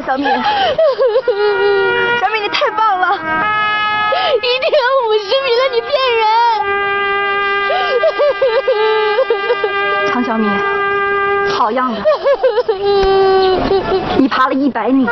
小米，小米，你太棒了！一定要五十米了，你骗人！常小米，好样的，你爬了一百米。